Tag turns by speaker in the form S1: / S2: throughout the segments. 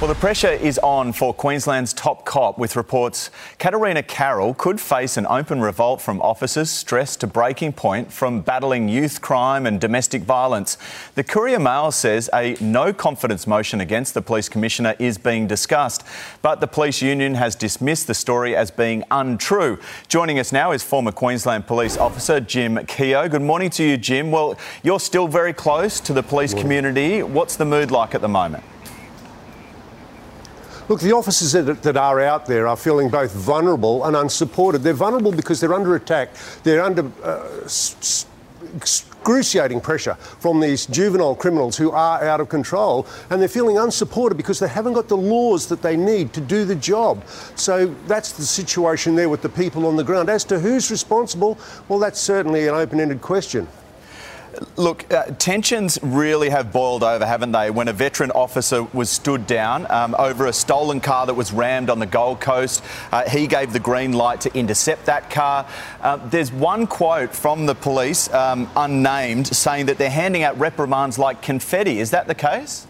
S1: Well, the pressure is on for Queensland's top cop with reports Katarina Carroll could face an open revolt from officers stressed to breaking point from battling youth crime and domestic violence. The Courier Mail says a no confidence motion against the police commissioner is being discussed, but the police union has dismissed the story as being untrue. Joining us now is former Queensland police officer Jim Keogh. Good morning to you, Jim. Well, you're still very close to the police community. What's the mood like at the moment?
S2: Look, the officers that, that, are out there are feeling both vulnerable and unsupported. They're vulnerable because they're under attack, they're under uh, excruciating pressure from these juvenile criminals who are out of control, and they're feeling unsupported because they haven't got the laws that they need to do the job. So that's the situation there with the people on the ground. As to who's responsible, well, that's certainly an open ended question.
S1: Look, uh, tensions really have boiled over, haven't they? When a veteran officer was stood down um, over a stolen car that was rammed on the Gold Coast, uh, he gave the green light to intercept that car. Uh, there's one quote from the police, um, unnamed, saying that they're handing out reprimands like confetti. Is that the case?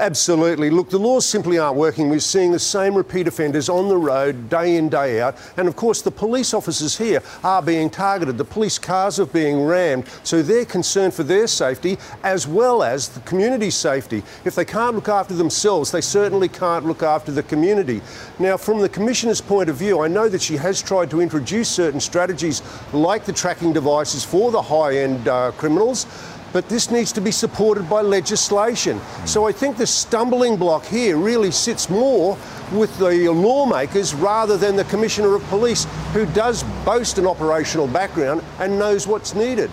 S2: Absolutely. Look, the laws simply aren't working. We're seeing the same repeat offenders on the road day in, day out. And of course, the police officers here are being targeted. The police cars are being rammed. So they're concerned for their safety as well as the community's safety. If they can't look after themselves, they certainly can't look after the community. Now, from the Commissioner's point of view, I know that she has tried to introduce certain strategies like the tracking devices for the high end uh, criminals but this needs to be supported by legislation. Mm. So I think the stumbling block here really sits more with the lawmakers rather than the Commissioner of Police, who does boast an operational background and knows what's needed.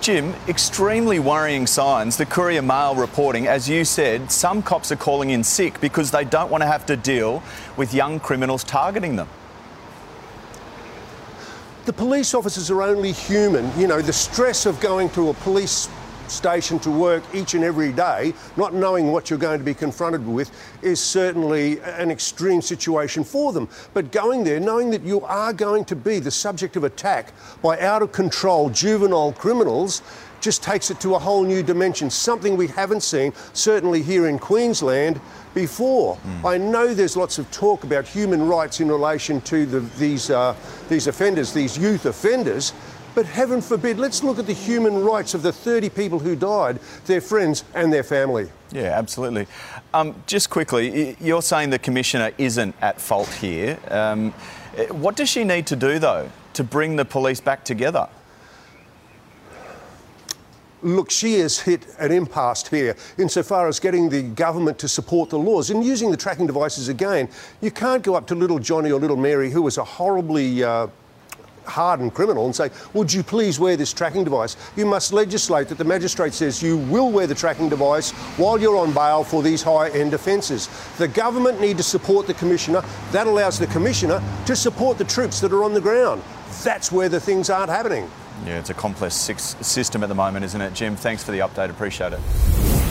S1: Jim, extremely worrying signs. The Courier Mail reporting, as you said, some cops are calling in sick because they don't want to have to deal with young criminals targeting them
S2: the police officers are only human. You know, the stress of going to a police station to work each and every day, not knowing what you're going to be confronted with, is certainly an extreme situation for them. But going there, knowing that you are going to be the subject of attack by out of control juvenile criminals, just takes it to a whole new dimension, something we haven't seen, certainly here in Queensland, before. Mm. I know there's lots of talk about human rights in relation to the, these, uh, these offenders, these youth offenders, but heaven forbid, let's look at the human rights of the 30 people who died, their friends and their family.
S1: Yeah, absolutely. Um, just quickly, you're saying the Commissioner isn't at fault here. Um, what does she need to do, though, to bring the police back together?
S2: Look, she has hit an impasse here insofar as getting the government to support the laws. And using the tracking devices again, you can't go up to little Johnny or little Mary, who was a horribly uh, hardened criminal and say, Would you please wear this tracking device? You must legislate that the magistrate says you will wear the tracking device while you're on bail for these high end offences. The government need to support the Commissioner. That allows the Commissioner to support the troops that are on the ground. That's where the things aren't happening.
S1: Yeah, it's a complex system at the moment, isn't it, Jim? Thanks for the update. Appreciate it.